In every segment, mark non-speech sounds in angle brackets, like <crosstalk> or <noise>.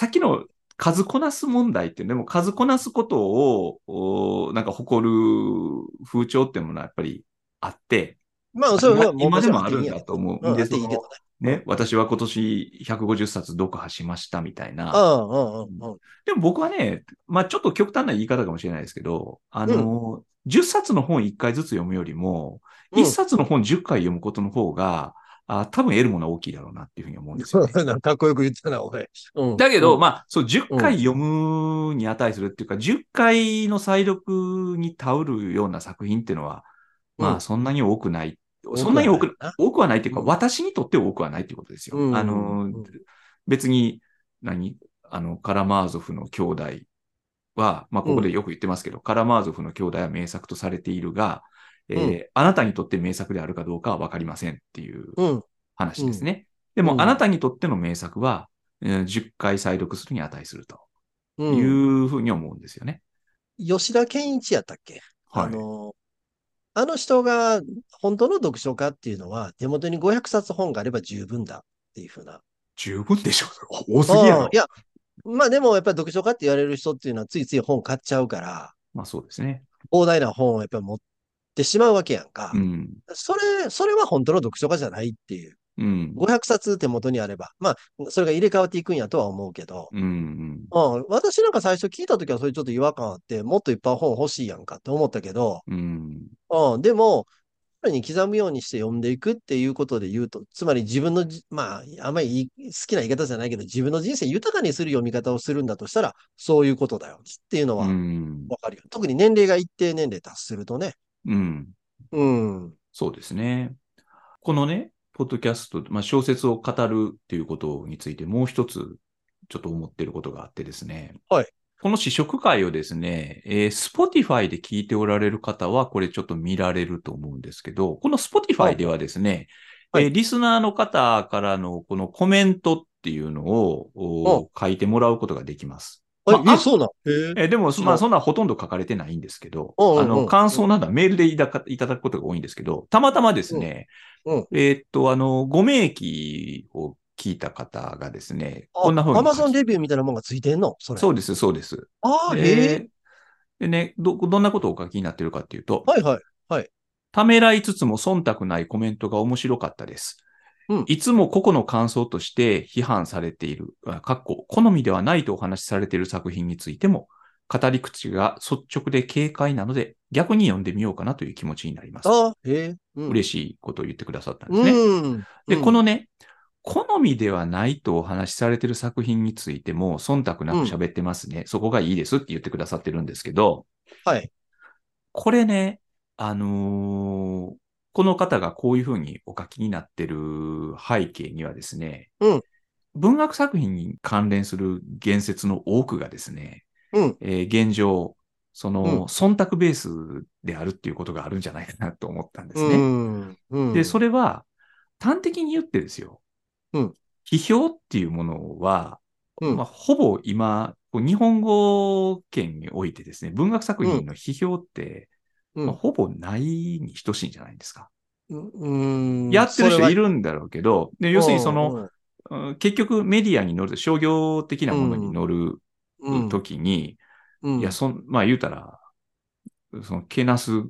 さっきの数こなす問題って、でも数こなすことを、おなんか誇る風潮っていうものはやっぱりあって、まあ、それは今今でもあるんだと思うんでうん、でいいけどね。ね、私は今年150冊読破しましたみたいな。うんうんうんうん。でも僕はね、まあちょっと極端な言い方かもしれないですけど、あの、10冊の本1回ずつ読むよりも、うん1冊の本10回読むことの方が、あ多分得るものは大きいだろうなっていうふうに思うんですよ、ね。<laughs> かかっこよく言ってたな、おい。うんだけど、うんまあ、そう、10回読むに値するっていうか、10回の再読に頼るような作品っていうのは、まあ、うんそんなに多くない。そんなに多く多くはないっていうか、うん私にとって多くはないっていうことですよ。うんあのうん、別に、何？あの、カラマーゾフの兄弟は、まあ、ここでよく言ってますけど、カラマーゾフの兄弟は名作とされているが、えーあなたにとって名作であるかどうかはわかりませんっていううん。話ですね。でも、うんあなたにとっての名作は、えー10回再読するに値するとう。いうんふうに思うんですよね。吉田健一やったっけ？はい。あの、あの人が本当の読書家っていうのは手元に500冊本があれば十分だっていうふうな。十分でしょ多すぎやろうんい。や、まあでもやっぱり読書家って言われる人っていうのはついつい本買っちゃうから、まあそうですね。膨大な本をやっぱり持ってしまうわけやんか。うん。それ、それは本当の読書家じゃないっていう。うん。500冊手元にあれば。まあ、それが入れ替わっていくんやとは思うけど。うん。うん。うん、私なんか最初聞いたときはそれちょっと違和感あって、もっといっぱい本欲しいやんかって思ったけど、うん。うん、でも、それに刻むようにして読んでいくっていうことで言うと、つまり自分のじ、まあ、あんまり好きな言い方じゃないけど、自分の人生豊かにする読み方をするんだとしたら、そういうことだよっていうのはうん。わかるよ。特に年齢が一定年齢達するとね。うん。うん。そうですね。このね、ポッドキャスト、まあ、小説を語るっていうことについてもう一つちょっと思ってることがあってですね。はい。この試食会をですね、えー Spotify で聞いておられる方はこれちょっと見られると思うんですけど、この Spotify ではですね、はいえーリスナーの方からのこのコメントっていうのをお書いてもらうことができます。あまあえ、そうなええーでも、まあ、そんなほとんど書かれてないんですけど、あの、感想などはメールでいただくことが多いんですけど、たまたまですね、えーっと、あの、ご名記を聞いた方がですね、あこんな風に。アマゾンレビューみたいなもんがついてんの？それ。そうです、そうです。ああ、へでえ。でね、ど、どんなことをお書きになってるかっていうと、はいはい。ためらいつつも忖度ないコメントが面白かったです。うんいつも個々の感想として批判されている、あかっこ好みではないとお話しされている作品についても、語り口が率直で軽快なので、逆に読んでみようかなという気持ちになります。あえ。うん、嬉しいことを言ってくださったんですね。うん。で、うんこのね、好みではないとお話しされている作品についても、忖度なく喋ってますね。そこがいいですって言ってくださってるんですけど、はい。これね、あのーこの方がこういうふうにお書きになってる背景にはですね、うん文学作品に関連する言説の多くがですね、うん。えー現状、その、うん忖度ベースであるっていうことがあるんじゃないかなと思ったんですうね。ん。うん。で、それは、端的に言ってですよ。うん批評っていうものは、うんまあ、ほぼ今、日本語圏においてですね、文学作品の批評って、うんまあ、ほぼないに等しいんじゃないですか。うん。やってる人いる。るんだろうけど、で要するにその、うんうん結局メディアに乗る、商業的なものに乗るうん、ときに、うん、いや、そん、まあ言うたら、その、けなす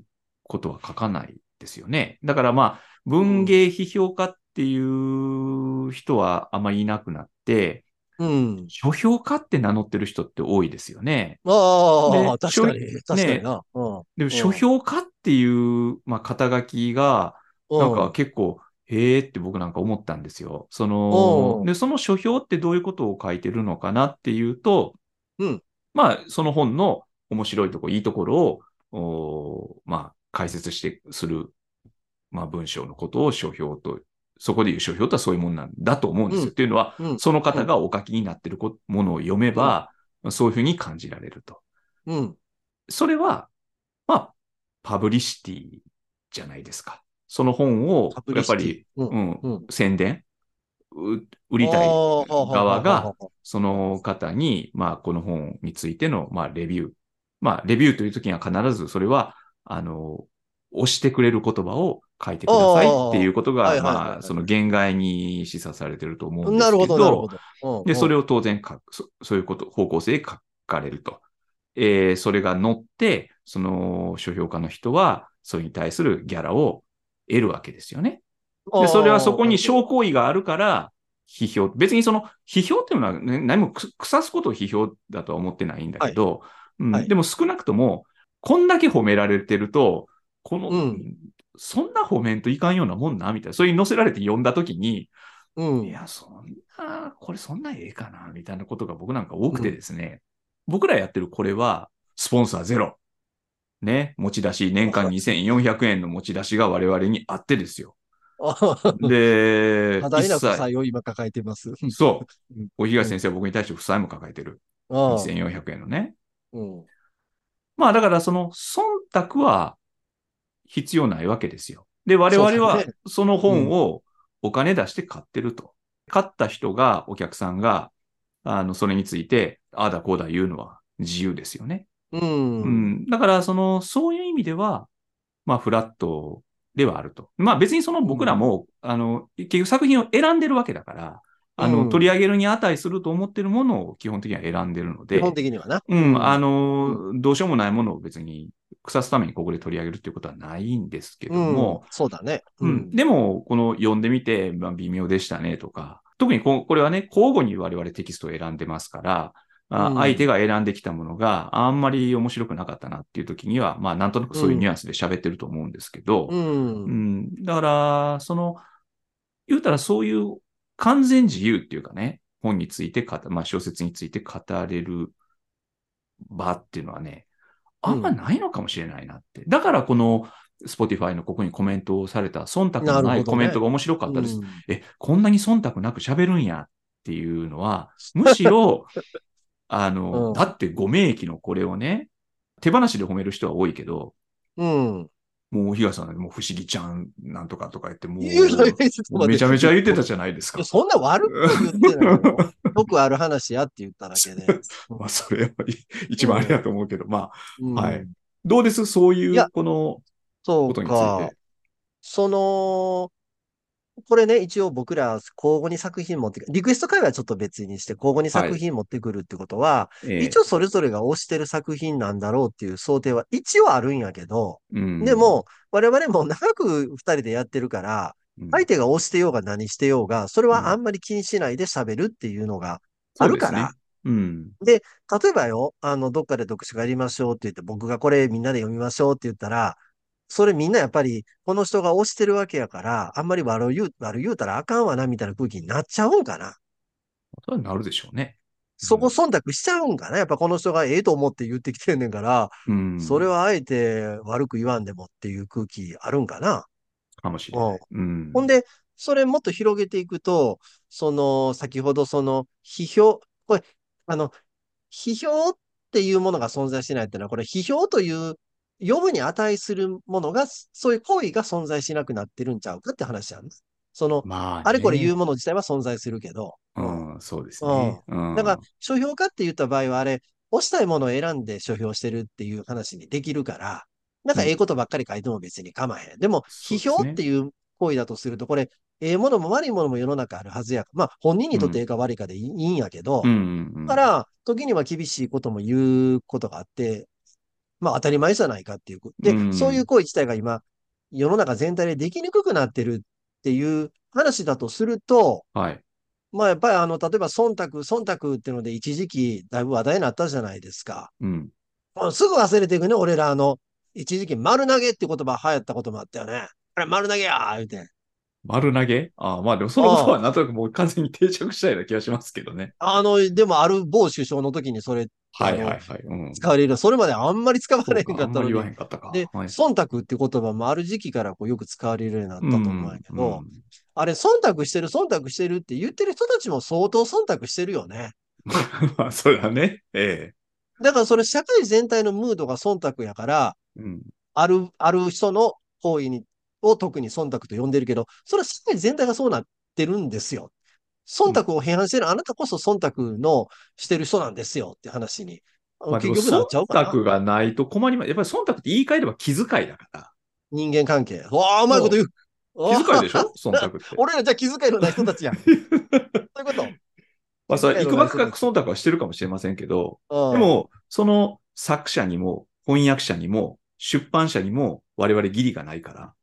ことは書かないですよね。だからまあ、文芸批評家っていう人はあんまりいなくなって、うん。書評家って名乗ってる人って多いですよね。ああ、で確かに確かにな。うん。でも、書評家っていう、まあ、肩書きが、なんか結構、へえって僕なんか思ったんですよ。そのう、んで、その書評ってどういうことを書いてるのかなっていうと、うんまあ、その本の面白いとこ、いいところを、まあ、解説して、する、まあ、文章のことを書評と、そこで言う書評とはそういうもんなんだと思うんですよ。うんっていうのは、うんその方がお書きになってるこものを読めば、そういうふうに感じられると。うん。それは、まあ、パブリシティじゃないですか。その本をやっぱり、うんうん、うん宣伝、う売りたい側が、あその方に、まあ、この本についての、まあ、レビュー。まあ、レビューという時には必ずそれは、あの、押してくれる言葉を書いてくださいっていうことが、あまあ、その限界に示唆されてると思うんですけど、なるほど、なるほど。うんで、それを、を当然書く、そそういうこと、方向性で書かれると。えーそれが乗って、その書評家の人は、それに対するギャラを得るわけですよね。で、それはそこに証行為があるから、批評。別にその、批評っていうのは、ね、何もく腐すことを批評だとは思ってないんだけど、うんはいでも少なくとも、こんだけ褒められてると、この、うんそんな褒めんといかんようなもんな、みたいな。それに載せられて読んだときに、うん。いや、そんな、これそんなええかな、みたいなことが僕なんか多くてですね、僕らやってるこれは、スポンサーゼロ。ね、持ち出し、年間 <laughs> 2400円の持ち出しが我々にあってですよ。<laughs> で、多大な負債を今抱えてます。そう <laughs> うん。お東先生は僕に対して負債も抱えてる。ああ2400円のね。うん。まあだからその忖度は必要ないわけですよ。で、我々はその本をお金出して買ってると。買った人が、お客さんが、あの、それについて、ああだこうだ言うのは自由ですよね。うん。うん。だから、その、そういう意味では、まあ、フラットではあると。まあ、別にその僕らも、あの、結局作品を選んでるわけだから、あの、うん。取り上げるに値すると思ってるものを基本的には選んでるので、基本的にはな。うん、あの、どうしようもないものを別に腐すためにここで取り上げるっていうことはないんですけども、うん、そうだね。うん。でも、この読んでみて、まあ、微妙でしたねとか、特にここれはね、交互に我々テキストを選んでますから、あうん。相手が選んできたものがあんまり面白くなかったなっていう時には、まあなんとなくそういうニュアンスで喋ってると思うんですけど、うん。うん、だから、その、言うたらそういう完全自由っていうかね、本について語、まあ小説について語れる場っていうのはね、あんまないのかもしれないなって。だからこの Spotify のここにコメントをされた忖度のないコメントが面白かったです。うんえ、こんなに忖度なく喋るんやっていうのは、むしろ、<laughs> あの、うんだってご名義のこれをね、手放しで褒める人は多いけど、うん。もう東さんもう不思議ちゃんなんとかとか言って、もう、めちゃめちゃ言ってたじゃないですか。そんな悪く言ってないよ。よくある話やって言っただけで。<laughs> まあ、それは一番あれだと思うけど、まあ、うんはい。どうです？そうい、いうやこのそうことについかて。。その、これね、一応僕ら交互に作品持ってくリクエスト会はちょっと別にして、交互に作品持ってくるってことは、ええ。一応それぞれが推してる作品なんだろうっていう想定は一応あるんやけど、うん。で、も、我々も長く二人でやってるから、うん。相手が推してようが何してようが、それはあんまり気にしないで喋るっていうのがあるから、そうですね例えばよ、あの、どっかで読書会やりましょうって言って、僕がこれみんなで読みましょうって言ったら、それみんなやっぱり、この人が推してるわけやから、あんまり悪言う、悪言うたらあかんわな、みたいな空気になっちゃうんかな。うん。それはなるでしょうね。そこ忖度しちゃうんかな。やっぱこの人がええと思って言ってきてんねんから、うん。それはあえて悪く言わんでもっていう空気あるんかな。かもしれない。うん。ほんで、それもっと広げていくと、その、先ほどその、批評、これ、あの、批評っていうものが存在しないっていうのは、これ、批評という、読むに値するものが、そういう行為が存在しなくなってるんちゃうかって話なんです。その、まあね、あれこれ言うもの自体は存在するけど。うん、そうですね。うん。だから、書評家って言った場合は、あれ、押したいものを選んで書評してるっていう話にできるから、なんかええことばっかり書いても別に構わへん。でも、そうですね批評っていう行為だとすると、これ、ええものも悪いものも世の中あるはずや。まあ、本人にとってええか悪いかでいい,、ん、やけど、だから、時には厳しいことも言うことがあって、まあ当たり前じゃないかっていう。で、うんそういう行為自体が今、世の中全体でできにくくなってるっていう話だとすると、はい。まあやっぱりあの、例えば忖度、忖度っていうので一時期だいぶ話題になったじゃないですか。うん。すぐ忘れていくね、俺らあの、一時期丸投げって言葉流行ったこともあったよね。あれ丸投げやー言うて。丸投げ？ああ、まあでもそのことはなんとなくもう完全に定着したような気がしますけどね。あの、でもある某首相の時にそれはいはいはい。うん。使われる。それまであんまり使われへんかったのに言わへ。んかったか。で、はい、忖度って言葉もある時期からこうよく使われるようになったと思うんやけど、うんあれ、忖度してる、忖度してるって言ってる人たちも相当忖度してるよね。<laughs> まあ、それはね。えだからそれ社会全体のムードが忖度やから、えうん。ある、ある人の行為に、を特に忖度と呼んでるけど、それは社会全体がそうなってるんですよ。忖度を批判してるあなたこそ忖度のしてる人なんですよって話に、まあ、結局なっちゃう。忖度がないと困ります。やっぱり忖度って言い換えれば気遣いだから。人間関係。わあ、うまいこと言う。気遣いでしょ？ょ <laughs> 忖度って。俺らじゃあ気遣いのない人たちやん。<laughs> そういうこと。まあ、それ、いくばくか忖度はしてるかもしれませんけど、うんでも、その作者にも、翻訳者にも、出版社にも、我々義理がないから。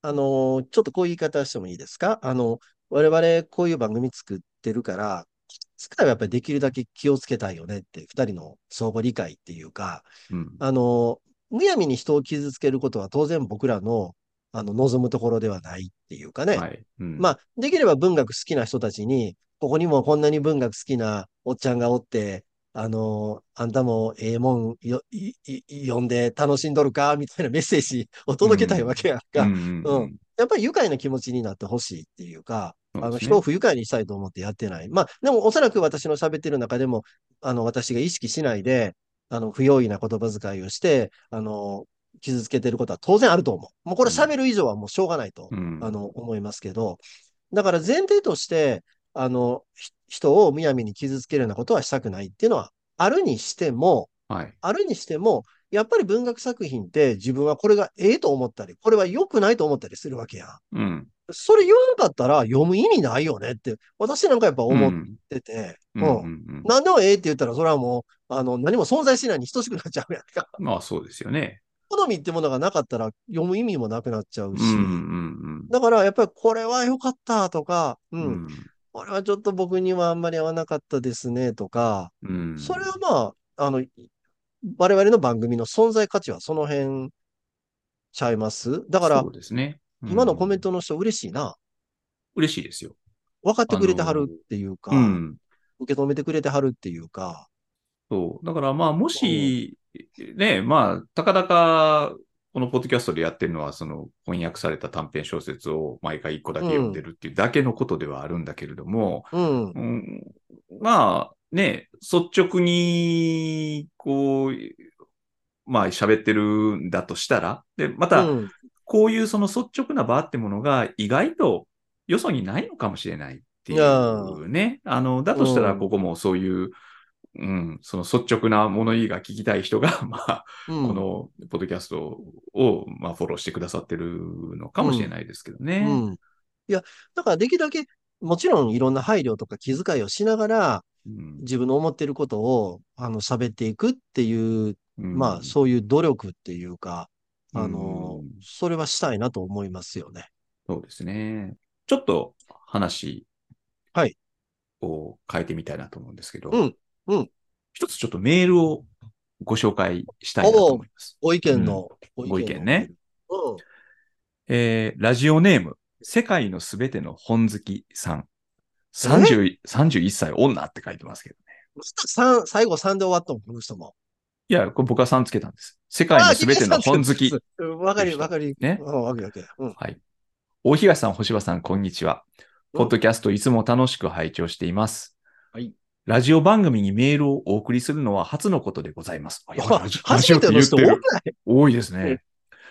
あのーちょっとこういう言い方してもいいですか？あの、我々こういう番組作ってるから、気遣いはやっぱりできるだけ気をつけたいよねって、二人の相互理解っていうか、うん。あの、むやみに人を傷つけることは当然僕らの、あの、望むところではないっていうかね。はい。うん、まあ、できれば文学好きな人たちに、ここにもこんなに文学好きなおっちゃんがおって、あの、あんたもええもんよ読んで楽しんどるかみたいなメッセージを届けたいわけやんか。うんうんうんうんやっぱり愉快な気持ちになってほしいっていうか、あの人を不愉快にしたいと思ってやってない。まあ、でもおそらく私の喋ってる中でも、あの、私が意識しないで、あの、不用意な言葉遣いをして、あの、傷つけてることは当然あると思う。もうこれ喋る以上はもうしょうがないと、うんあの、思いますけど、だから前提として、あの、ひ人をむやみに傷つけるようなことはしたくないっていうのはあるにしても、はい。あるにしても、やっぱり文学作品って自分はこれがええと思ったり、これは良くないと思ったりするわけやん。うん。それ言わなかったら読む意味ないよねって、私なんかやっぱ思っうんてて、うんうんうんうん何でもええって言ったら、それはもう、あの、何も存在しないに等しくなっちゃうやんか。まあそうですよね。好みってものがなかったら読む意味もなくなっちゃうし、うんうんだからやっぱりこれは良かったとか、う、うんん。これはちょっと僕にはあんまり合わなかったですねとか、うん。それはまあ、あの、我々の番組の存在価値はその辺ちゃいます？だからそう、ですね。うん今のコメントの人嬉しいな。嬉しいですよ。分かってくれてはるっていうか、うん。受け止めてくれてはるっていうか、そう。だからまあ、もし、ね、まあ、たかだか、このポッドキャストでやってるのは、その翻訳された短編小説を毎回一個だけ読んでるっていうだけのことではあるんだけれども、うん、うん、まあ、ね、率直に、こう、まあ喋ってるんだとしたら、で、また、うん、こういうその率直な場ってものが意外とよそにないのかもしれないっていうね。あの、だとしたらうんここもそういう、うん、その率直な物言いが聞きたい人が、<laughs> まあ、うん、このポッドキャストを、まあ、フォローしてくださってるのかもしれないですけどね。うん。いや、だからできるだけ、もちろんいろんな配慮とか気遣いをしながら、うん自分の思ってることを、あの、喋っていくっていう、うんまあ、そういう努力っていうか、あのうん、それはしたいなと思いますよね。そうですね。ちょっと話はいを変えてみたいなと思うんですけど、うんうん一つちょっとメールをご紹介したいなと思います。ご意見の、ごご意見ね。うん。えーラジオネーム、世界のすべての本好きさん。30 31歳女って書いてますけどね。最後3で終わったもん、この人も。いや、これ僕は3つけたんです。世界のすべての本好き。うんわかり、わかり。ね？うんわかるわかる。うん。はい。大東さん、星葉さん、こんにちは。ポッドキャストいつも楽しく拝聴しています。はい。ラジオ番組にメールをお送りするのは初のことでございます。<laughs> 初めての人多い？多いですね。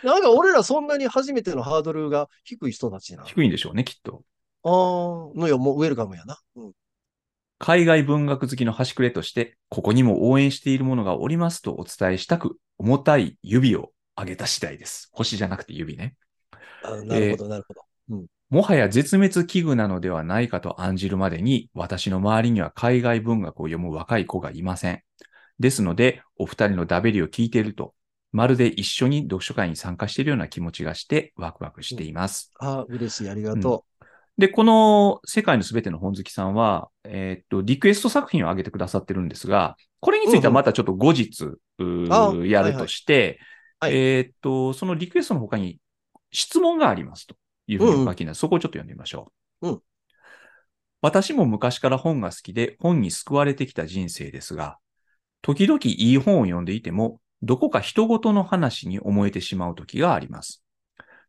なんか俺らそんなに初めてのハードルが低い人たちな。低いんでしょうね、きっと。ああ、のよ、もうウェルカムやな。うん。海外文学好きの端くれとして、ここにも応援しているものがおりますとお伝えしたく、重たい指を上げた次第です。星じゃなくて指ね。あなるほど、なるほど。もはや絶滅危惧なのではないかと案じるまでに、私の周りには海外文学を読む若い子がいません。ですので、お二人のダベリを聞いていると、まるで一緒に読書会に参加しているような気持ちがして、ワクワクしています。ああ、嬉しい、ありがとで、この世界のすべての本好きさんは、えーっと、リクエスト作品を挙げてくださってるんですが、これについてはまたちょっと後日、うーあやるとして、はいはいえーっと、そのリクエストの他に質問がありますというふうにお書きになる、そこをちょっと読んでみましょう。うん。私も昔から本が好きで本に救われてきた人生ですが、時々いい本を読んでいても、どこか人事の話に思えてしまう時があります。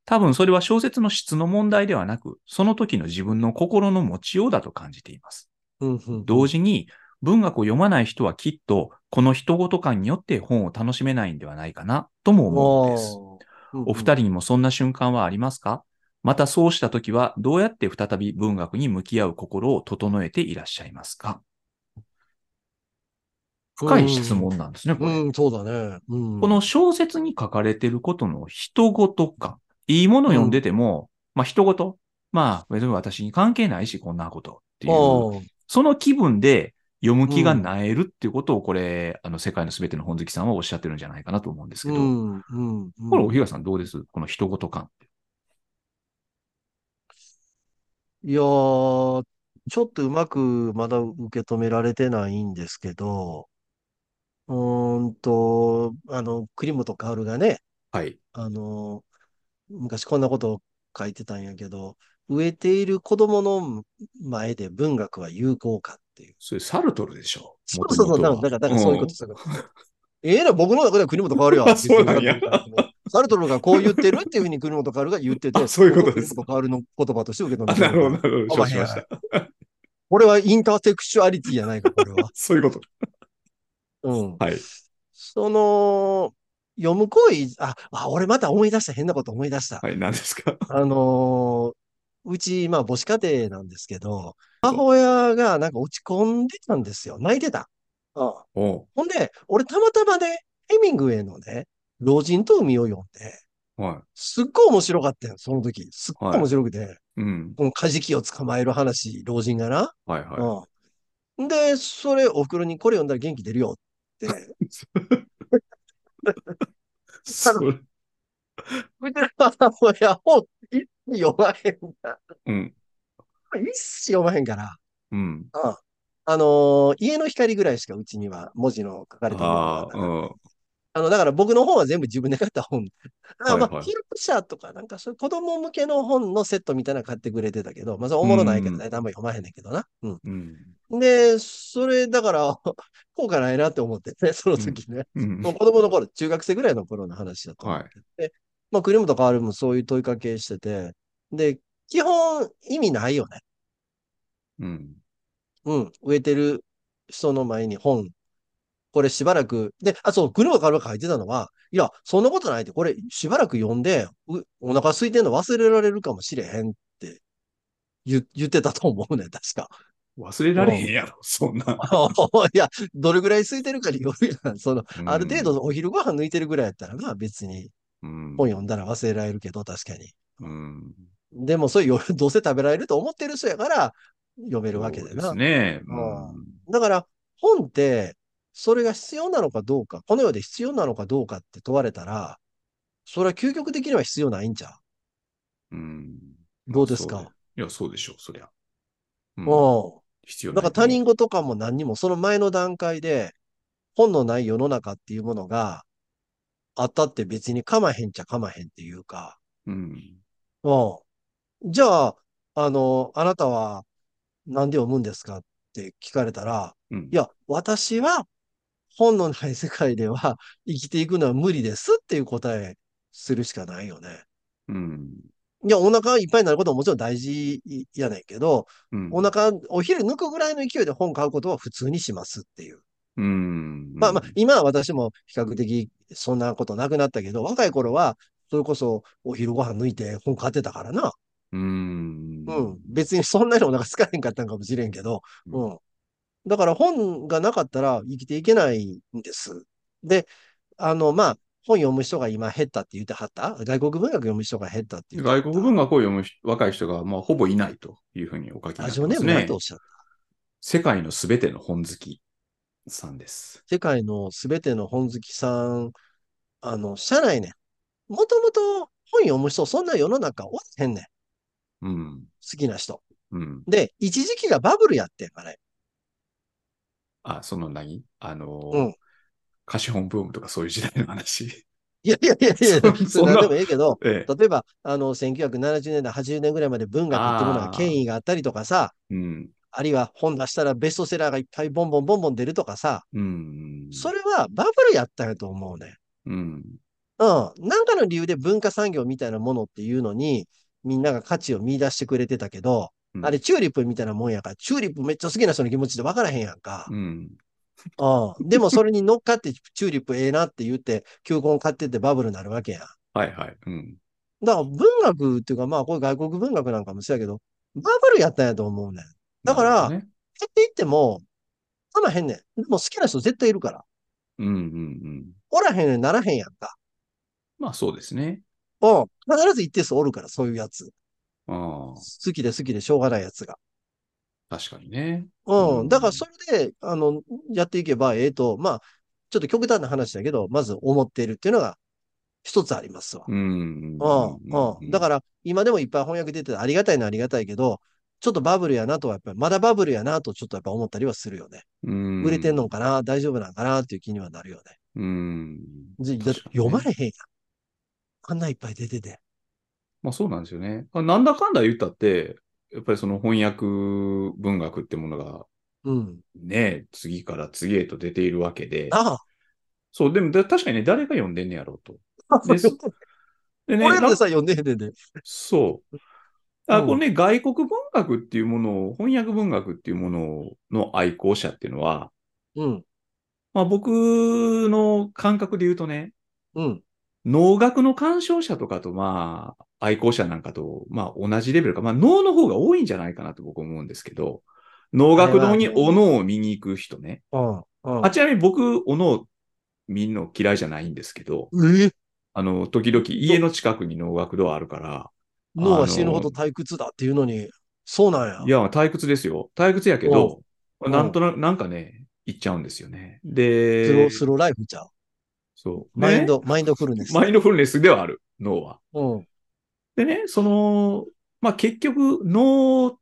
多分それは小説の質の問題ではなく、その時の自分の心の持ちようだと感じています。う。うんうん、同時に、文学を読まない人はきっと、この人事感によって本を楽しめないんではないかな、とも思うんです。お二人にもそんな瞬間はありますか？またそうした時は、どうやって再び文学に向き合う心を整えていらっしゃいますか？深い質問なんですね、これ。うん、そうだね。うん。この小説に書かれてることの人事感。いいものを読んでても、まあ人事。まあ別に私に関係ないし、こんなことっていう。うんその気分で読む気がなえるっていうことを、これ、あの、世界のすべての本好きさんはおっしゃってるんじゃないかなと思うんですけど、うん、うん。うんこれ、おひがさんどうです？この人事感って。いやー、ちょっとうまくまだ受け止められてないんですけど、うーんと、あの、栗本薫がね、はい。あの、昔こんなことを書いてたんやけど、植えている子供の前で文学は有効かっていう。それサルトルでしょ？そうそうそう、だから、だかそういうこと、ういうこと。ええな、僕の中では栗本薫や。あそうなんやサルトルがこう言ってるっていうふうに栗本薫が言ってて、あ <laughs> そういうことです栗本薫の言葉として受け止めなるほど、なるほど。しました。<laughs> これはインターセクシュアリティじゃないか、これは。<laughs> そういうこと。うん。はい。その、読む行為、あ、あ、俺また思い出した、変なこと思い出した。はい、何ですか？あのーうち、まあ、母子家庭なんですけど、母親がなんか落ち込んでたんですよ。泣いてた。うん。ほんで、俺たまたまね、ヘミングウェイのね、老人と海を読んで、はすっごい面白かったよ、その時。すっごい面白くて、い。うん。このカジキを捕まえる話、老人がな。はいはうん。で、それ、お袋にこれ読んだら元気出るよって。<laughs> い。それ、うちの母親、本一切読まへんな。うん。一切読まへんから。うん。うん。あのー家の光ぐらいしかうちには文字の書かれたものがああ、うん。あの、だから僕の本は全部自分で買った本。あまあ、はいはいヒルプ社とか、なんかそういう子供向けの本のセットみたいなの買ってくれてたけど、まあ、それおもろないけどね、あんま読まへんねんけどな。うん。うん。で、それ、だから、こうかないなって思ってね、その時ね。うんもう子供の頃、中学生ぐらいの頃の話だと思って。で、まあ、栗本薫もそういう問いかけしてて、で、基本意味ないよね。うん。うん。植えてる人の前に本、これしばらく、で、あ、そう、栗本薫が書いてたのは、いや、そんなことないって、これしばらく読んで、うお腹空いてんの忘れられるかもしれへんって言言ってたと思うね、確か。忘れられへんやろ、そんな。<laughs> いや、どれぐらい空いてるかによるやん。その、うんある程度お昼ご飯抜いてるぐらいやったら、まあ別にうん。本読んだら忘れられるけど、確かに。うん。でも、それ夜どうせ食べられると思ってる人やから、読めるわけでな。そうですね。ううん。だから、本って、それが必要なのかどうか、この世で必要なのかどうかって問われたら、それは究極的には必要ないんちゃ？うん。どうですか？いや、そうでしょう、そりゃ。うう。ん。うん。必要だから他人事とかも何にも、その前の段階で、本のない世の中っていうものがあったって別にかまへんちゃかまへんっていうか、うん。うん。じゃあ、あの、あなたは何で読むんですかって聞かれたら、うん。いや、私は本のない世界では <laughs> 生きていくのは無理ですっていう答えするしかないよね。うん。いや、お腹いっぱいになることももちろん大事やねんけど、うん。お腹、お昼抜くぐらいの勢いで本買うことは普通にしますっていう。うん。まあまあ、今は私も比較的そんなことなくなったけど、若い頃は、それこそお昼ご飯抜いて本買ってたからな。うん。うん。別にそんなにお腹空かへんかったんかもしれんけど、うん。だから本がなかったら生きていけないんです。で、あの、まあ、本読む人が今減ったって言ってはった？外国文学読む人が減ったって言ってはった？外国文学を読む人若い人が、まあ、ほぼいないというふうにお書きになラってますねジオネームなんておっ。しゃった世界のすべての本好きさんです。世界のすべての本好きさん、あの、社内ね、もともと本読む人、そんな世の中おらへんねん。うん。好きな人。うん。で、一時期がバブルやってんからね。あ、その何？あの、うん貸本ブームとかそういう時代の話。いやいやいやいや、それ何でもええけど、ええ。例えば、あの、1970年代、80年ぐらいまで文学っていうものが権威があったりとかさ、うん。あるいは本出したらベストセラーがいっぱいボンボンボンボン出るとかさ、うん。それはバブルやったんやと思うね。うん。うん。なんかの理由で文化産業みたいなものっていうのに、みんなが価値を見出してくれてたけど、うんあれチューリップみたいなもんやから、チューリップめっちゃ好きな人の気持ちで分からへんやんか。うん。うん。でもそれに乗っかってチューリップええなって言って、球根買ってってバブルになるわけやん。はいはい。うん。だから文学っていうか、まあこれ外国文学なんかもそうやけど、バブルやったんやと思うねん。だからなるほどね減っていっても、そらへんねん。でも好きな人絶対いるから。うんうんうん。おらへんねんならへんやんか。まあそうですね。うん。必ず一定数おるから、そういうやつ。あ好きで好きでしょうがないやつが。あ、確かにね。うん。うんだからそれで、あの、やっていけばええと、まあ、ちょっと極端な話だけど、まず思っているっていうのが一つありますわ。うんうんうん。うん。だから、今でもいっぱい翻訳出ててありがたいのはありがたいけど、ちょっとバブルやなとはやっぱり、まだバブルやなとちょっとやっぱ思ったりはするよね。うん売れてんのかな大丈夫なんかなっていう気にはなるよね。うん。読まれへんやん。あんないっぱい出てて。まあそうなんですよね。あなんだかんだ言ったって、やっぱりその翻訳文学ってものがうん。ね、次から次へと出ているわけで、あそう、でもだ確かにね、誰が読んでんねやろうと。<laughs> あ、ですでね、な俺らでさ、読んでへんねんで。そう。あ、うんこれね、外国文学っていうものを、翻訳文学っていうものの愛好者っていうのは、うん。まあ僕の感覚で言うとね、うん。能楽の鑑賞者とかと、まあ、愛好者なんかと、まあ同じレベルか、まあ能の方が多いんじゃないかなと僕思うんですけど、能楽堂にお能を見に行く人ね。うん。うんあ、ちなみに僕、お能見るの嫌いじゃないんですけど、え？あの、時々家の近くに能楽堂あるから、脳は死ぬほど退屈だっていうのに、そうなんや。いや、退屈ですよ。退屈やけど、うんなんとなく、なんかね、行っちゃうんですよね。スロでー、スローライフちゃう。そう。マインド、ね？マインドフルネス。マインドフルネスではある、脳は。うん。でね、その、まあ、結局、脳、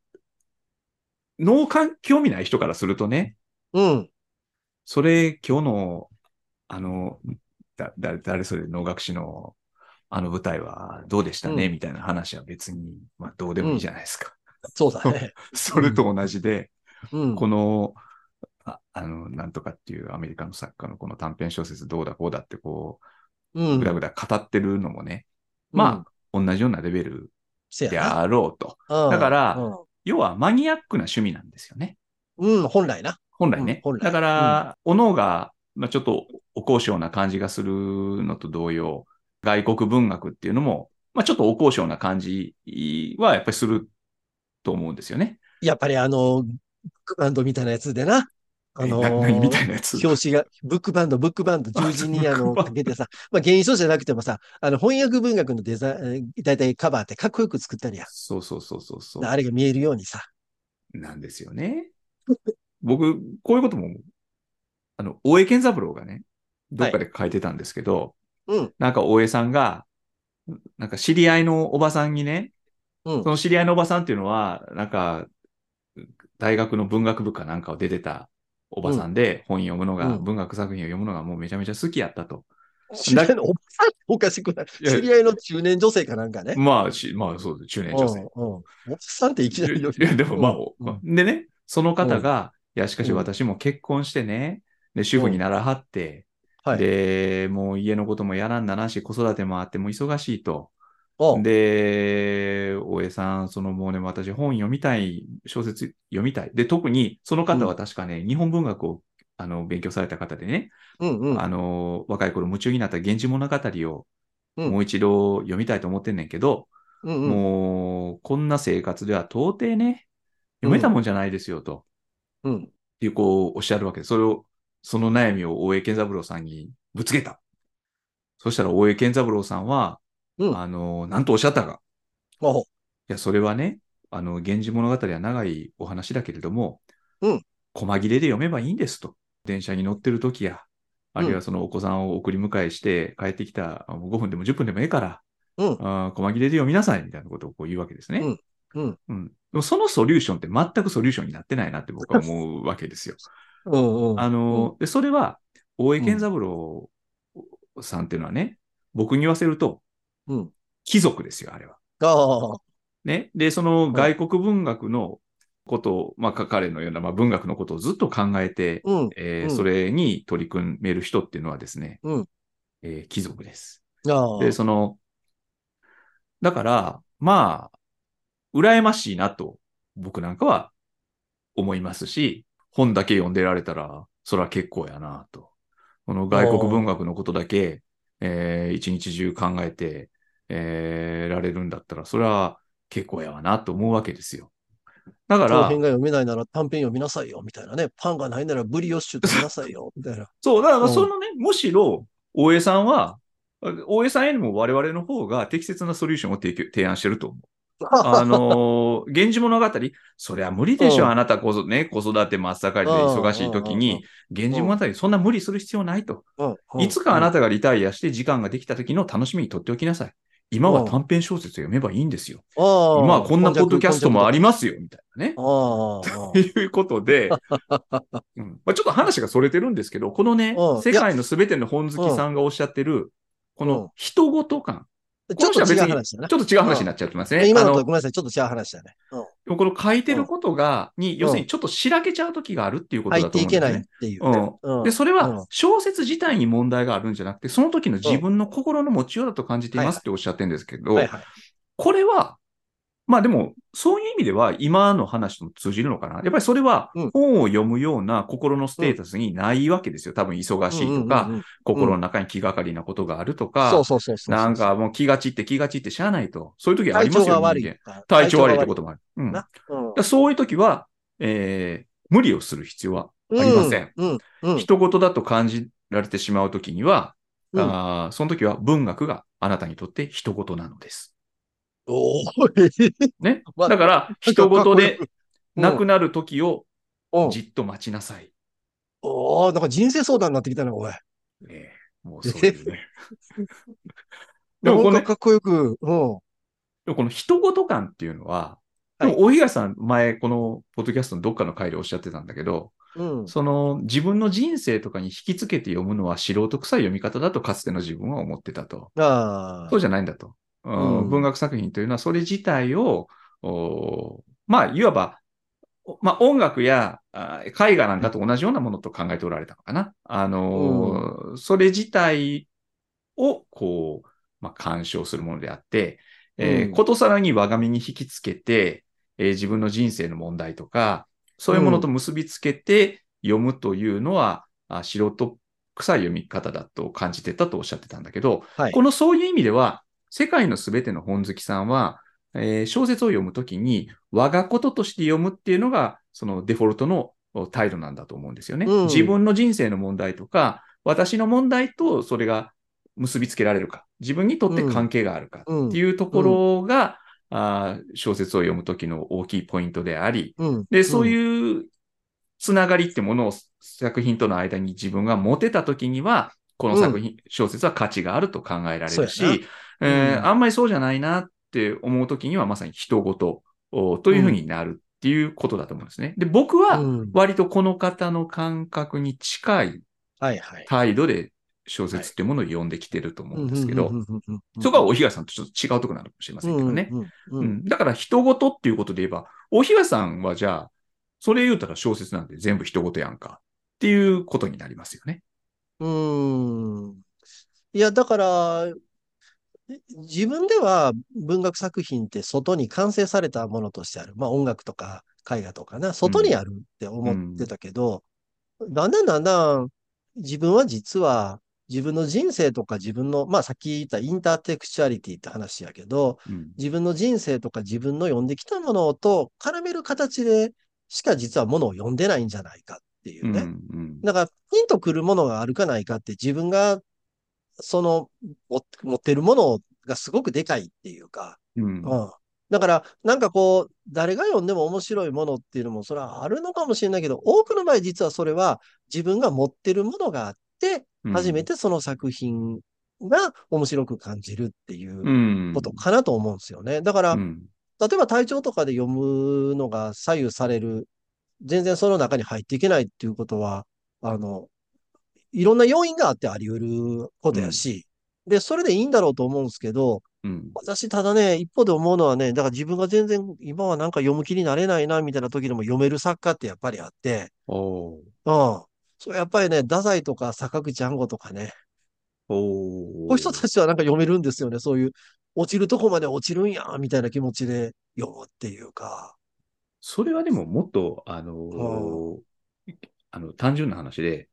脳か興味ない人からするとね、うん。それ、今日の、あの、だ、だ、誰それ、能楽師の、あの舞台はどうでしたね、うんみたいな話は別に、まあ、どうでもいいじゃないですか。そうだね。<laughs> それと同じで、うん。この、ああの、なんとかっていうアメリカの作家のこの短編小説どうだこうだってこう、うん。ぐだぐだ語ってるのもね、まあ、同じようなレベルで。あろうと。うんだから要はマニアックな趣味なんですよね。うん、うん、本来な。本来ね。うん本来だから、おのが、まあ、ちょっとお高尚な感じがするのと同様、外国文学っていうのも、まあ、ちょっとお高尚な感じはやっぱりすると思うんですよね。やっぱりあの、クバンドみたいなやつでな。あのえな <laughs> 何みたいなやつ。表紙が、ブックバンド、ブックバンド、十字にあの、かけてさ、まあ、原書じゃなくてもさ、あの、翻訳文学のデザイン、だいたいカバーってかっこよく作ったりや。そうそうそうそうそう。あれが見えるようにさ。なんですよね。僕、こういうことも、あの、大江健三郎がね、どっかで書いてたんですけど、うん、なんか大江さんが、なんか知り合いのおばさんにね、うんそ、の知り合いのおばさんっていうのは、なんか、大学の文学部かなんかを出てたおばさんで、本読むのが、うん文学作品を読むのがもうめちゃめちゃ好きやったと。知り合いのおばさんおかしくない。いや知り合いの中年女性かなんかね。まあ、しまあそうです、中年女性。うん、うん。おばさんっていきなりいや、でもまあ、うんでね、その方が、いや、しかしうん私も結婚してね、で、主婦にならはって、はい。で、もう家のこともやらんならんし、子育てもあっても忙しいと。で、大江さん、そのもうね、私本読みたい、小説読みたい。で、特にその方は確かね、日本文学をあの勉強された方でね、うんうん。あの、若い頃夢中になった源氏物語をうんもう一度読みたいと思ってんねんけど、うんうん。もう、こんな生活では到底ね、読めたもんじゃないですよ、と。うん。っていう、こう、おっしゃるわけです。それを、その悩みを大江健三郎さんにぶつけた。そしたら大江健三郎さんは、うんあの、なんとおっしゃったか。いや、それはね、あの、源氏物語は長いお話だけれども、うん細切れで読めばいいんですと。電車に乗ってる時や、あるいはそのお子さんを送り迎えして帰ってきたう5分でも10分でもええから、うんあー細切れで読みなさいみたいなことをこう言うわけですね。うんうん。うんでもそのソリューションって全くソリューションになってないなって僕は思うわけですよ。うんうん。あの、でそれは、大江健三郎さんっていうのはね、僕に言わせると、うん。貴族ですよ、あれは。ね。で、その外国文学のことを、まあ、か彼のような、まあ、文学のことをずっと考えて、うん。うんえーそれに取り組める人っていうのはですね、うんえー貴族です。で、その、だから、まあ、羨ましいなと、僕なんかは思いますし、本だけ読んでられたら、それは結構やなと。この外国文学のことだけ、えー一日中考えて、えーられるんだったら、それは結構やわなと思うわけですよ。だから長編、が読めないなら短編読みなさいよ、みたいなね。パンがないならブリオッシュ読みなさいよ、みたいな。そう、だからうんそのね、むしろ、大江さんは、大江さんよりも我々の方が適切なソリューションを提供提案してると思う。<laughs> あのー源氏物語、そりゃ無理でしょ、うんあなたこそね、子育て真っ盛りで忙しい時に、源氏物語、そんな無理する必要ないと。うんいつかあなたがリタイアして時間ができた時の楽しみにとっておきなさい。今は短編小説を読めばいいんですよ。今はこんなポッドキャストもありますよ、みたいなね。と <laughs> いうことで、<laughs> うん。まあ、ちょっと話がそれてるんですけど、このねう、ん。世界のすべての本好きさんがおっしゃってる、こうん。の人ごと感。ちょっと違う話だねち。ょっと違う話になっちゃってますね。今のあのとごめんなさい、ちょっと違う話だね。うんでもこの書いてることが、に、要するにちょっとしらけちゃう時があるっていうこと入だっていけないっと思うんですね。ていうね。うんで、それうんは小説自体に問題があるんじゃなくて、その時の自分の心の持ちようだと感じていますっておっしゃってるんですけど。これは、まあでも、そういう意味では今の話とも通じるのかな。やっぱりそれはうん本を読むような心のステータスにないわけですよ。多分忙しいとか、心の中に気がかりなことがあるとか、そうそうそうそう。なんかもう気が散って気が散ってしゃあないと。そういう時あり体ますよ、調が悪い。体調悪いってこともある。そういう時は、えー無理をする必要はありません。。うん。うん。人事だと感じられてしまう時には、うんあーその時は文学があなたにとって人事なのです。おーね。まあだから、人事でうん亡くなる時をうんじっと待ちなさい。おーなんか人生相談になってきたな、おい。ねえもうそういうね。<laughs> でもこのかかっこよく。うん。でもこの人事感っていうのは、はいでも大東さん前このポッドキャストのどっかの回でおっしゃってたんだけど、うん。その自分の人生とかに引きつけて読むのは素人臭い読み方だとかつての自分は思ってたと。ああそう。じゃないんだと。うんうん文学作品というのはそれ自体を、おまあ、いわば、おまあ、音楽やあ絵画なんかと同じようなものと考えておられたのかな。あのーそれ自体を、こう、まあ、鑑賞するものであって、えーうんことさらに我が身に引きつけて、えー自分の人生の問題とか、そういうものと結びつけて読むというのは、あ素人臭い読み方だと感じてたとおっしゃってたんだけど、はい。このそういう意味では、世界のすべての本好きさんは、えー小説を読むときに、我がこととして読むっていうのが、そのデフォルトのお態度なんだと思うんですよね。うん自分の人生の問題とか、私の問題とそれが結びつけられるか、自分にとって関係があるかうんっていうところが、あー小説を読むときの大きいポイントであり、うん。で、そううん。いうつながりってものを作品との間に自分が持てたときには、この作品、小説は価値があると考えられるし、えーうんあんまりそうじゃないなって思うときにはまさに人事おというふうになるっていうことだと思うんですね。で、僕はうん割とこの方の感覚に近い。態度で小説っていうものを読んできてると思うんですけど、そこは大東さんとちょっと違うところなのかもしれませんけどね。だから人事っていうことで言えば、大東さんはじゃあ、それ言うたら小説なんで全部人事やんかっていうことになりますよね。うん。いや、だから、自分では文学作品って外に完成されたものとしてある。まあ音楽とか絵画とかな、外にあるって思ってたけど、だんだんだんだん自分は実は自分の人生とか自分の、まあさっき言ったインターテクチュアリティって話やけど、うん自分の人生とか自分の読んできたものと絡める形でしか実はものを読んでないんじゃないかっていうね。うんうんだから、ピンとくるものがあるかないかって自分が、その、持持ってるものがすごくでかいっていうか、うんうん。だから、なんかこう、誰が読んでも面白いものっていうのも、それはあるのかもしれないけど、多くの場合実はそれは自分が持ってるものがあって、うん初めてその作品が面白く感じるっていううんことかなと思うんですよね。だから、うん例えば体調とかで読むのが左右される、全然その中に入っていけないっていうことは、あの、いろんな要因があってあり得ることやし、で、それでいいんだろうと思うんですけど、うん私ただね、一方で思うのはね、だから自分が全然今はなんか読む気になれないな、みたいな時でも読める作家ってやっぱりあって、おーうん。それやっぱりね、太宰とか坂口安吾とかね、おこういう人たちはなんか読めるんですよね。そういう、落ちるとこまで落ちるんや、みたいな気持ちで読むっていうか。それはでももっと、あのーあの、単純な話で、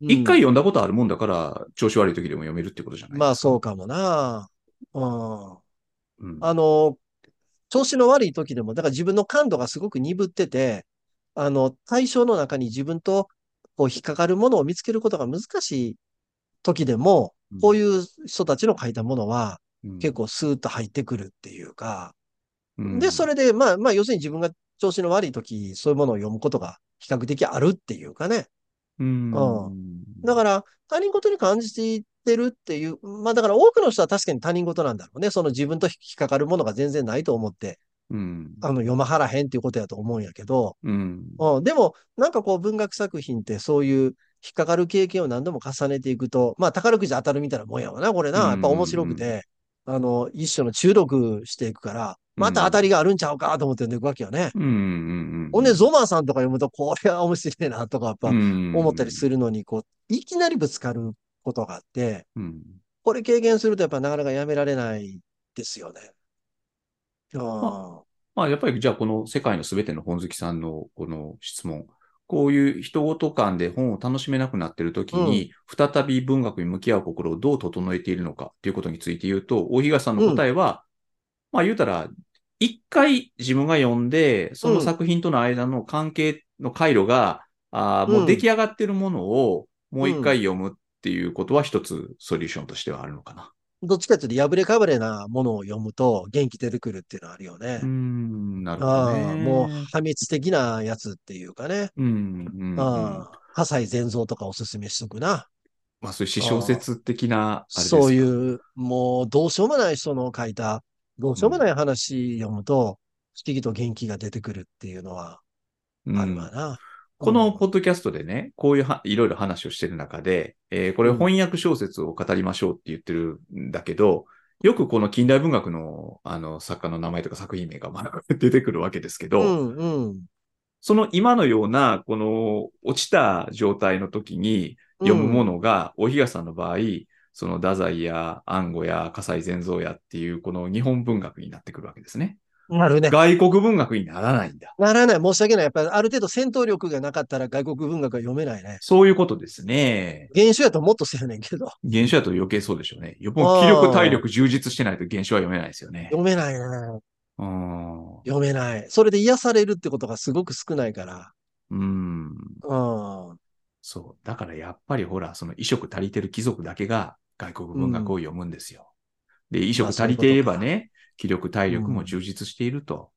一、うん回読んだことあるもんだから、調子悪い時でも読めるってことじゃないまあそうか。かもな。うん。うん。あの、調子の悪い時でも、だから自分の感度がすごく鈍ってて、あの、対象の中に自分とこう引っかかるものを見つけることが難しい時でも、こういう人たちの書いたものは結構スーッと入ってくるっていうか、うん、で、それで、まあ、まあ、要するに自分が調子の悪い時、そういうものを読むことが比較的あるっていうかね。うん、だから、他人事に感じていってるっていう、まあだから多くの人は確かに他人事なんだろうね。その自分と引っかかるものが全然ないと思って、うん、あの、読まはらへんっていうことやと思うんやけど、うん、うん、でも、なんかこう文学作品ってそういう引っかかる経験を何度も重ねていくと、まあ宝くじ当たるみたいなもんやわな、これな。やっぱ面白くて、あの、一種の中毒していくから、また当たりがあるんちゃうかと思って読んでいくわけよね。うん、うん、ほんで、ゾマーさんとか読むと、これは面白いなとか、やっぱ思ったりするのに、こう、いきなりぶつかることがあって、うん、これ経験するとやっぱなかなかやめられないですよね。あまあ、やっぱりじゃあこの世界のすべての本好きさんのこの質問。こういう人ごと間で本を楽しめなくなっているときに、再び文学に向き合う心をどう整えているのかということについて言うと、大東さんの答えは、まあ言うたら、一回自分が読んで、その作品との間の関係の回路が、あもう出来上がっているものをもう一回読むっていうことは一つソリューションとしてはあるのかな。どっちかっていうと、破れかぶれなものを読むと元気出てくるっていうのはあるよね。うん、なるほどね。もう破滅的なやつっていうかね。うん、うん、あ破砕全蔵とかおすすめしとくな。まあそういう詩小説的なそういう、もうどうしようもない人の書いた、どうしようもない話読むと、不思議と元気が出てくるっていうのはあるわな。うん。このポッドキャストでね、こういういろいろ話をしてる中で、えー、これ翻訳小説を語りましょうって言ってるんだけど、よくこの近代文学のあの作家の名前とか作品名が出てくるわけですけど、うんうん、その今のような、この落ちた状態の時に読むものが、大東さんの場合、その太宰や安吾や葛西善蔵やっていうこの日本文学になってくるわけですね。なるね。外国文学にならないんだ。ならない。申し訳ない。やっぱりある程度戦闘力がなかったら外国文学は読めないね。そういうことですね。原種やともっとせやねんけど。原種やと余計そうでしょうね。もう気力体力充実してないと原種は読めないですよね。読めないね。うん。読めない。それで癒されるってことがすごく少ないから。うん。うん。そう。だからやっぱりほら、その衣食足りてる貴族だけが外国文学を読むんですよ。うん、で、衣食足りていればね、気力体力も充実していると。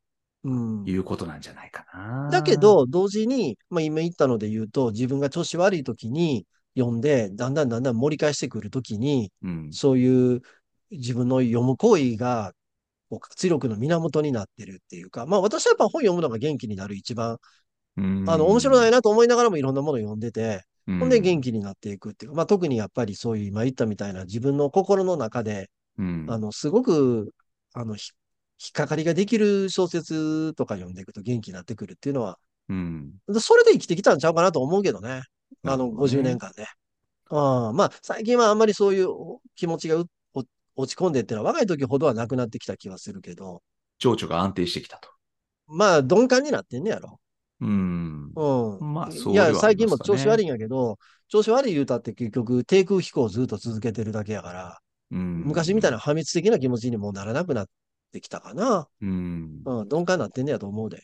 うん、いうことなんじゃないかな。だけど、同時に、まあ今言ったので言うと、自分が調子悪い時に読んで、だんだんだんだん盛り返してくる時に、うん、そういう自分の読む行為が、活力の源になってるっていうか、まあ私はやっぱ本読むのが元気になる一番、うん、あの、面白いなと思いながらもいろんなものを読んでて、ほんで元気になっていくっていうか、まあ特にやっぱりそういう今言ったみたいな自分の心の中で、うん、あの、すごく、あの、引っかかりができる小説とか読んでいくと元気になってくるっていうのは、うん、それで生きてきたんちゃうかなと思うけどね。あの、50年間で。あまあ、最近はあんまりそういう気持ちが落ち込んでっていうのは若い時ほどはなくなってきた気はするけど。情緒が安定してきたと。まあ、鈍感になってんねやろ。うん。うん。まあ、そう、いや、最近も調子悪いんやけど、調子悪い言うたって結局低空飛行をずっと続けてるだけやから、うん、昔みたいな破滅的な気持ちにもならなくなってきたかな。うん。うん、鈍感になってんねやと思うで。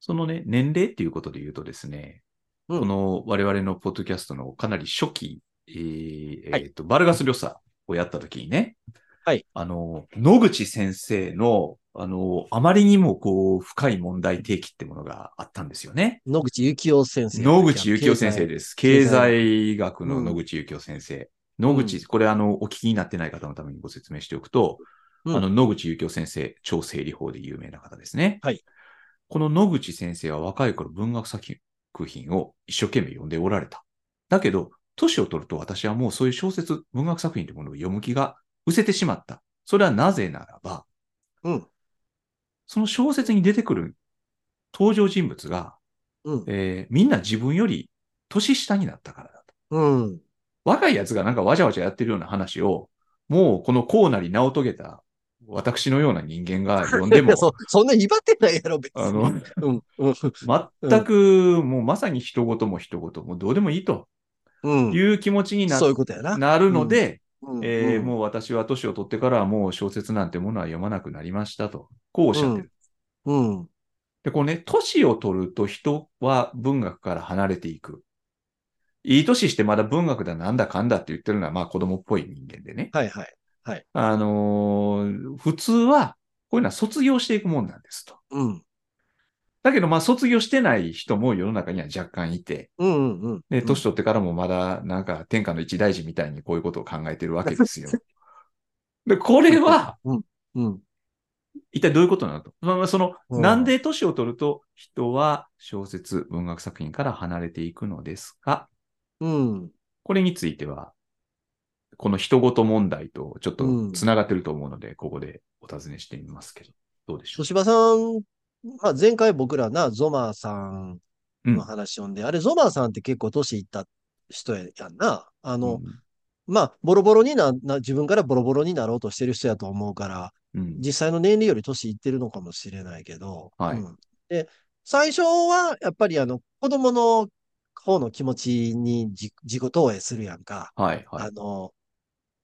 そのね、年齢っていうことで言うとですね、うん、この我々のポッドキャストのかなり初期、えーはいえーと、バルガス・リョサをやったときにね、はい。あの、野口先生の、あの、あまりにもこう、深い問題提起ってものがあったんですよね。野口幸雄先生。野口幸雄先生です。経経済済学の野口幸雄先生。野口、これあの、お聞きになってない方のためにご説明しておくと、うんあの、野口幸雄先生、超整理法で有名な方ですね。はい。この野口先生は若い頃文学作品を一生懸命読んでおられた。だけど、年を取ると私はもうそういう小説、文学作品というものを読む気が失せてしまった。それはなぜならば、うん。その小説に出てくる登場人物が、うん。えーみんな自分より年下になったからだと。うん。若いやつがなんかわちゃわちゃやってるような話を、もうこのこうなり名を遂げた私のような人間が読んでも、<laughs> そ、そんな威張ってないやろ、別に。あの、うん。うん。全くもうまさに人事も人事もどうでもいいとうん。いう気持ちになそういうことやな。なるので、ううんえーうんもう私は年を取ってからはもう小説なんてものは読まなくなりましたと。こうおっしゃってる。うん。で、こうね、年を取ると人は文学から離れていく。いい年してまだ文学だなんだかんだって言ってるのはまあ子供っぽい人間でね。はいはい。あのー普通はこういうのは卒業していくもんなんですと。うん。だけどまあ卒業してない人も世の中には若干いて、うんうんうん。で、年取ってからもまだなんか天下の一大事みたいにこういうことを考えてるわけですよ。<laughs> で、これはうん。うん。一体どういうことなのと。まあまあその、うんなんで年を取ると人は小説、文学作品から離れていくのですか？うん。これについては、この人ごと問題とちょっとうん繋がってると思うので、ここでお尋ねしてみますけど、どうでしょう？小柴さん、まあ、前回僕らな、ゾマーさんうんの話読んで、あれ、ゾマーさんって結構年いった人やんな。あの、まあ、ボロボロにな、な、自分からボロボロになろうとしてる人やと思うから、うんうん実際の年齢より年いってるのかもしれないけど、はいうんで、最初はやっぱりあの、子供の方の気持ちに自自己投影するやんか。はい、はいあ。の、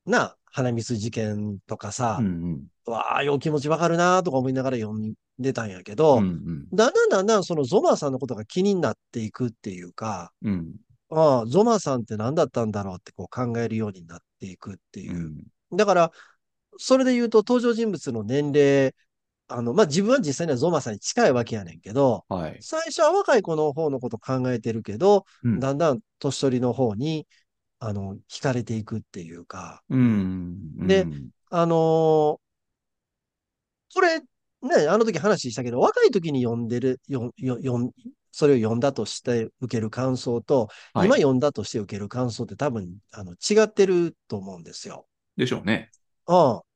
な、花水事件とかさ、うんうんわあ、よう気持ちわかるなとか思いながら読んでたんやけど、うんうん。だんだんだんだんそのゾマさんのことが気になっていくっていうか、うん。ああ、ゾマさんって何だったんだろうってこう考えるようになっていくっていう。う。ん。だから、それで言うと登場人物の年齢、あの、まあ、自分は実際にはゾマさんに近いわけやねんけど、はい。最初は若い子の方のこと考えてるけど、うん。だんだん年取りの方に、あの、惹かれていくっていうか、うんでうん。あのーこれ、ね、あの時話したけど、若い時に読んでる、よよよんそれを読んだとして受ける感想と、はい今読んだとして受ける感想って多分、あの、違ってると思うんですよ。でしょうね。う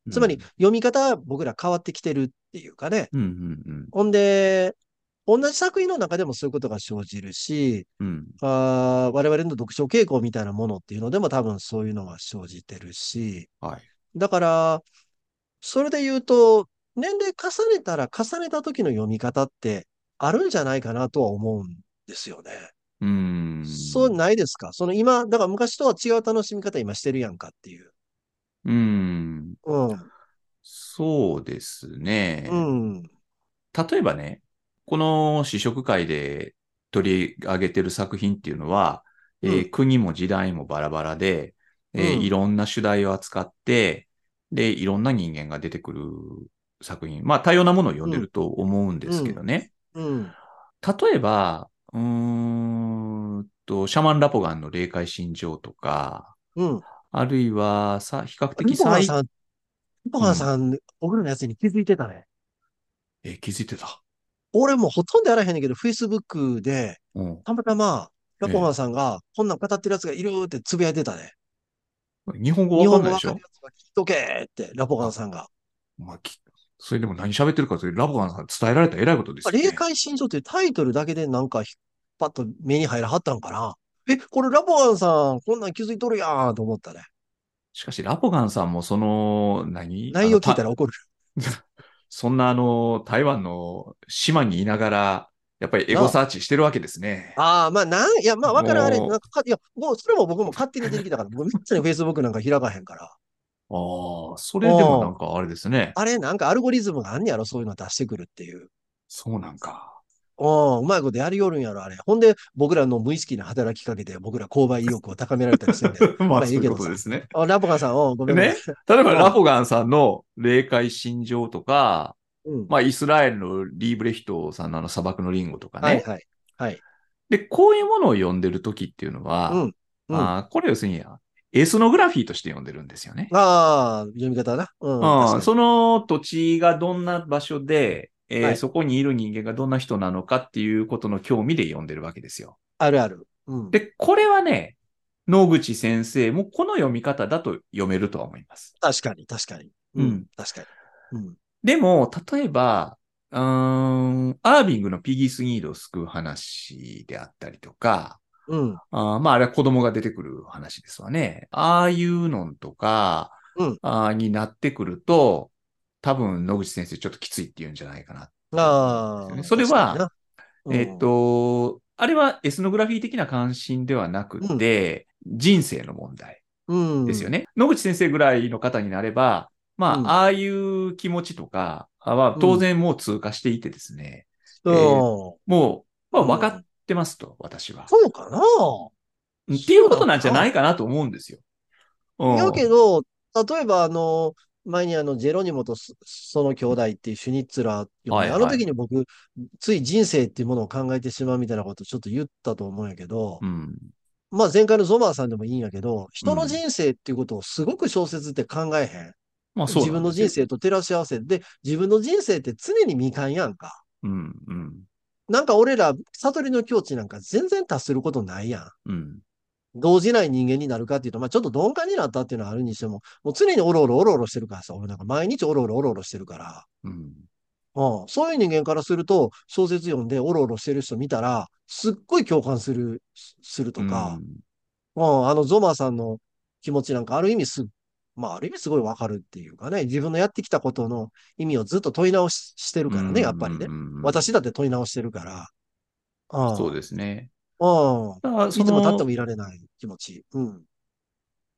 ん。つまりうん、読み方、僕ら変わってきてるっていうかね。うんうんほんで、同じ作品の中でもそういうことが生じるし、うんうんあー我々の読書傾向みたいなものっていうのでも多分そういうのは生じてるし、はい。だから、それで言うと、年齢重ねたら重ねた時の読み方ってあるんじゃないかなとは思うんですよね。うん。そうないですか？その今、だから昔とは違う楽しみ方今してるやんかっていう。うん。うん。そうですね。うん。例えばね、この試食会で取り上げてる作品っていうのは、えーう国も時代もバラバラで、えーうんいろんな主題を扱って、で、いろんな人間が出てくる作品。まあ、多様なものを読んでると思うんですけどね。うん。例えば、うーんと、シャマン・ラポガンの霊界心情とか、うん。あるいは、さ、比較的さん、リポハンさん、僕らのやつに気づいてたね。えー気づいてた？俺もうほとんどやらへんねんけど、Facebook で、うん。たまたま、ラポハンさんが、こんなん語ってるやつがいるってつぶやいてたね。日本語日わかんないでしょ？本語わかるやつは聞いとけって、ラポハンさんが。まあ、きそれでも何喋ってるかそれラボガンさん伝えられたら偉いことですよね。霊界心情っていうタイトルだけでなんか、パッと目に入らはったんかな？え、これラポハンさん、こんなん気づいとるやんと思ったね。しかし、ラポガンさんもその、何？内容聞いたら怒る。た <laughs> そんなあの、台湾の島にいながら、やっぱりエゴサーチしてるわけですね。ああ、まあ、なん、いや、まあ、わかる、あれ、なんかか、いや、もう、それも僕も勝手に出てきたから、僕、めっちゃに Facebook なんか開かへんから。ああ、それでもなんかあれですね。あれ、なんかアルゴリズムがあんねやろ、そういうの出してくるっていう。そうなんか。うん、うまいことやりよるんやろ、あれ。ほんで、僕らの無意識な働きかけて、僕ら購買意欲を高められたりしてんで。<laughs> まあ、そういういいけどさことですね。あ、ラポガンさん、うん、ごめん。ね例えば、うんラポガンさんの霊界心情とか、うん。まあ、イスラエルのリーブレヒトさんのあの砂漠のリンゴとかね。はいはい。はい。で、こういうものを読んでる時っていうのは、うん。うん。あこれ要するに、エスノグラフィーとして読んでるんですよね。あー、読み方な。うん。その土地がどんな場所で、えーはいそこにいる人間がどんな人なのかっていうことの興味で読んでるわけですよ。あるある。うん。で、これはね、野口先生もこの読み方だと読めるとは思います。確かに、確かに。ううんん。確かに。うん。でも、例えば、うーん、アービングのピギースニードを救う話であったりとか、うん。あーまあ、あれは子供が出てくる話ですわね。ああいうのとか、うんあーになってくると、多分野口先生ちょっときついって言うんじゃないかな。ああ。それは確かにな、えっ、と、あれはエスノグラフィー的な関心ではなくて、人生の問題。うん。ですよね。野口先生ぐらいの方になれば、まあ、うんああいう気持ちとかは当然もう通過していてですね、うん。えもう、まあ、うん分かってますと、私は。そうかな？っていうことなんじゃないかなと思うんですよ。うんやけど、例えばあの、前にあの、ジェロニモとそその兄弟っていうシュニッツラー読んではいはいあの時に僕、つい人生っていうものを考えてしまうみたいなことちょっと言ったと思うんやけど、うん。まあ前回のゾマーさんでもいいんやけど、人の人生っていうことをすごく小説って考えへん。まあ、そう自分の人生と照らし合わせて、で、自分の人生って常に未完やんか。うん、うん、なんか俺ら、悟りの境地なんか全然達することないやん。うん。動じない人間になるかっていうと、まあちょっと鈍感になったっていうのはあるにしても、もう常におろおろおろおろしてるからさ、俺なんか毎日おろおろおろおろしてるから、うん。うん、そういう人間からすると、小説読んでおろおろしてる人見たら、すっごい共感する、するとか、うん、あのゾマさんの気持ちなんかある意味す、まあある意味すごいわかるっていうかね、自分のやってきたことの意味をずっと問い直ししてるからね、やっぱりね。うん。私だって問い直してるから。うん、そうですね。うん。だから、いつも立っても、いられない気持ち。うん。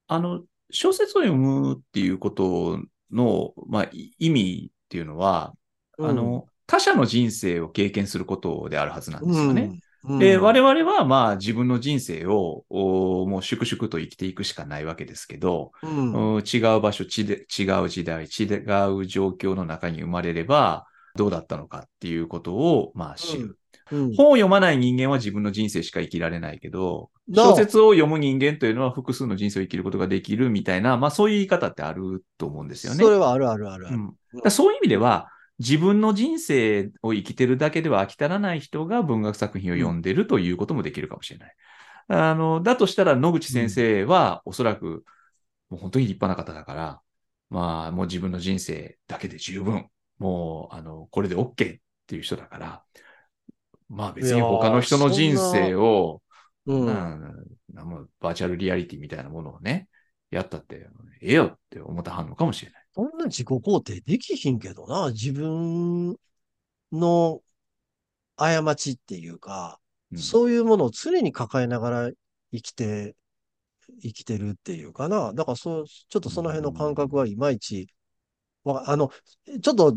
あの、小説を読むっていうことの、まあ、い意味っていうのは、あの、他者の人生を経験することであるはずなんですよね。うん、で、うん我々はまあ自分の人生をおもう粛々と生きていくしかないわけですけど、うん。うん違う場所、ちで違う時代、違う状況の中に生まれればどうだったのかっていうことをまあ知る。うん本を読まない人間は自分の人生しか生きられないけど、小説を読む人間というのは複数の人生を生きることができるみたいな、まあそういう言い方ってあると思うんですよね。それはあるあるあるある。そういう意味では、自分の人生を生きてるだけでは飽き足らない人が文学作品を読んでるということもできるかもしれない。あの、だとしたら野口先生はおそらくもう本当に立派な方だから、まあもう自分の人生だけで十分、もうあの、これで OK っていう人だから、まあ別に他の人の人生を、うん。バーチャルリアリティみたいなものをね、やったって、ええよって思ったはんのかもしれない。そんな自己肯定できひんけどな。自分の過ちっていうか、うんそういうものを常に抱えながら生きて、生きてるっていうかな。だからそう、ちょっとその辺の感覚はいまいち、わあの、ちょっと、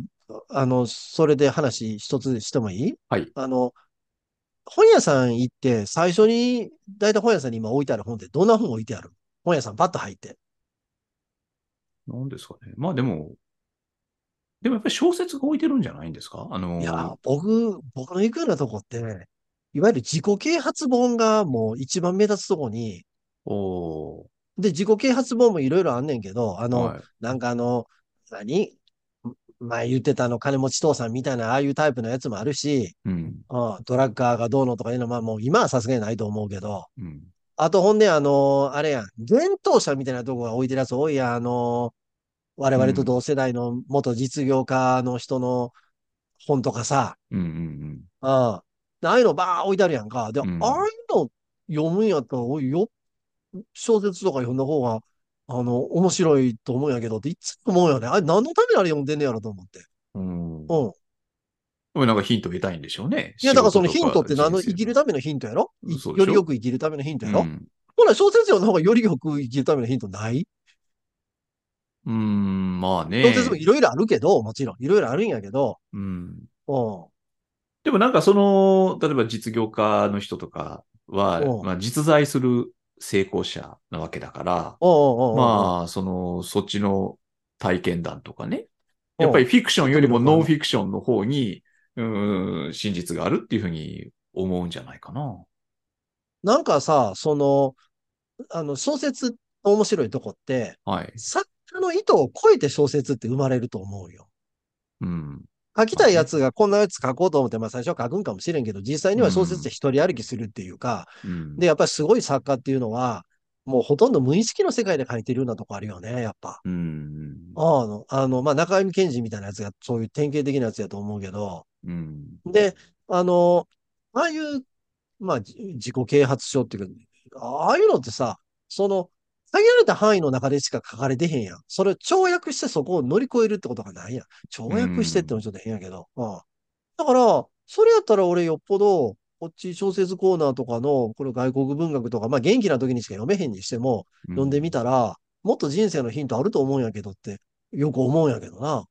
あの、それで話一つしてもいい？はい。あの、本屋さん行って、最初に、だいたい本屋さんに今置いてある本ってどんな本置いてある？本屋さんパッと入って。なんですかね。まあでも、でもやっぱり小説が置いてるんじゃないんですか？あの、いや、僕、僕の行くようなとこって、いわゆる自己啓発本がもう一番目立つとこに、おーで、自己啓発本もいろいろあんねんけど、あの、はい。なんかあの、何？前言ってたあの金持ち父さんみたいなああいうタイプのやつもあるし、うん。うん、ドラッカーがどうのとかいうのは、まあもう今はさすがにないと思うけど、うん。あとほんであの、あれやん、幻冬者みたいなとこが置いてるやつ多いやん、あの、我々と同世代の元実業家の人の本とかさ、うん。うん。うん。ああいうのばー置いてあるやんか。で、うんああいうの読むんやったら、おいよ、小説とか読んだ方が、あの、面白いと思うんやけどっていつも思うよね。あれ何のためにあれ読んでんねやろと思って。うん。うん。なんかヒントを得たいんでしょうね。いや、だからそのヒントって何？の生きるためのヒントやろ？よりよく生きるためのヒントやろ、うん。ほら、小説読んだ方がよりよく生きるためのヒントない？うん、まあね。小説もいろいろあるけど、もちろん。いろいろあるんやけど、うん。うん。でもなんかその、例えば実業家の人とかはう、んまあ実在する成功者なわけだから、まあ、その、そっちの体験談とかね。うんやっぱりフィクションよりもノンフィクションの方に、うん、真実があるっていうふうに思うんじゃないかな。なんかさ、その、あの、小説の面白いとこって、はい。作家の意図を超えて小説って生まれると思うよ。うん。書きたいやつがこんなやつ書こうと思って、まあ最初は書くんかもしれんけど、実際には小説って一人歩きするっていうか、うん。で、やっぱりすごい作家っていうのは、もうほとんど無意識の世界で書いてるようなとこあるよね、やっぱ。うん。あの、あの、まあ中上健二みたいなやつがそういう典型的なやつやと思うけど、うん。で、あの、ああいう、まあ、じ自己啓発書っていうか、ああいうのってさ、その、限られた範囲の中でしか書かれてへんやん。それを跳躍してそこを乗り越えるってことがないやん。跳躍してってのもちょっと変やけど。うん。だから、それやったら俺よっぽど、こっち小説コーナーとかの、これ外国文学とか、まあ元気な時にしか読めへんにしても、読んでみたら、もっと人生のヒントあると思うんやけどって、よく思うんやけどな。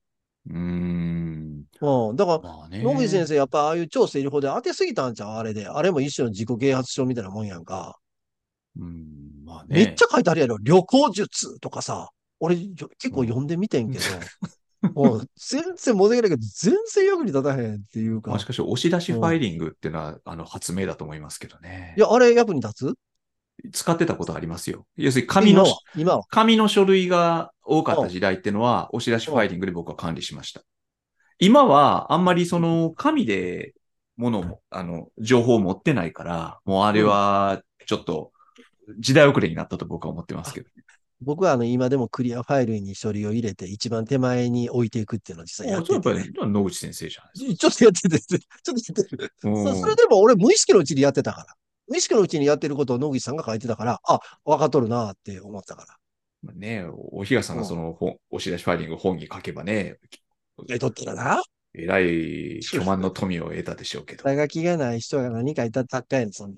うーん。うん。だから。野口先生、やっぱああいう超整理法で当てすぎたんちゃうあれで。あれも一種の自己啓発書みたいなもんやんか。うん。まあね。めっちゃ書いてあるやろ。旅行術とかさ。俺、結構読んでみてんけど。<laughs> もう全然申し訳ないけど、全然役に立たへんっていうか。まあしかし、押し出しファイリングっていうのは、あの、発明だと思いますけどね。いや、あれ役に立つ？使ってたことありますよ。要するに紙の今、は。紙の書類が多かった時代っていうのは、押し出しファイリングで僕は管理しました。今は、あんまりその、紙で、ものも、あの、情報を持ってないから、もうあれは、ちょっと、時代遅れになったと僕は思ってますけど。僕はあの、今でもクリアファイルに書類を入れて、一番手前に置いていくっていうのを実際やあってて、それやっぱり、野口先生じゃないですちょっとやってて、ちょっとやってて。それでも俺無意識のうちにやってたから。無意識のうちにやってることを野口さんが書いてたから、あ、分かっとるなって思ってたから。まあね、おひがさんがその本、押し出しファイリングを本に書けばね、え、とったらな。えらい巨万の富を得たでしょうけど。肩書きがない人が何かいたったっかやん、そんな。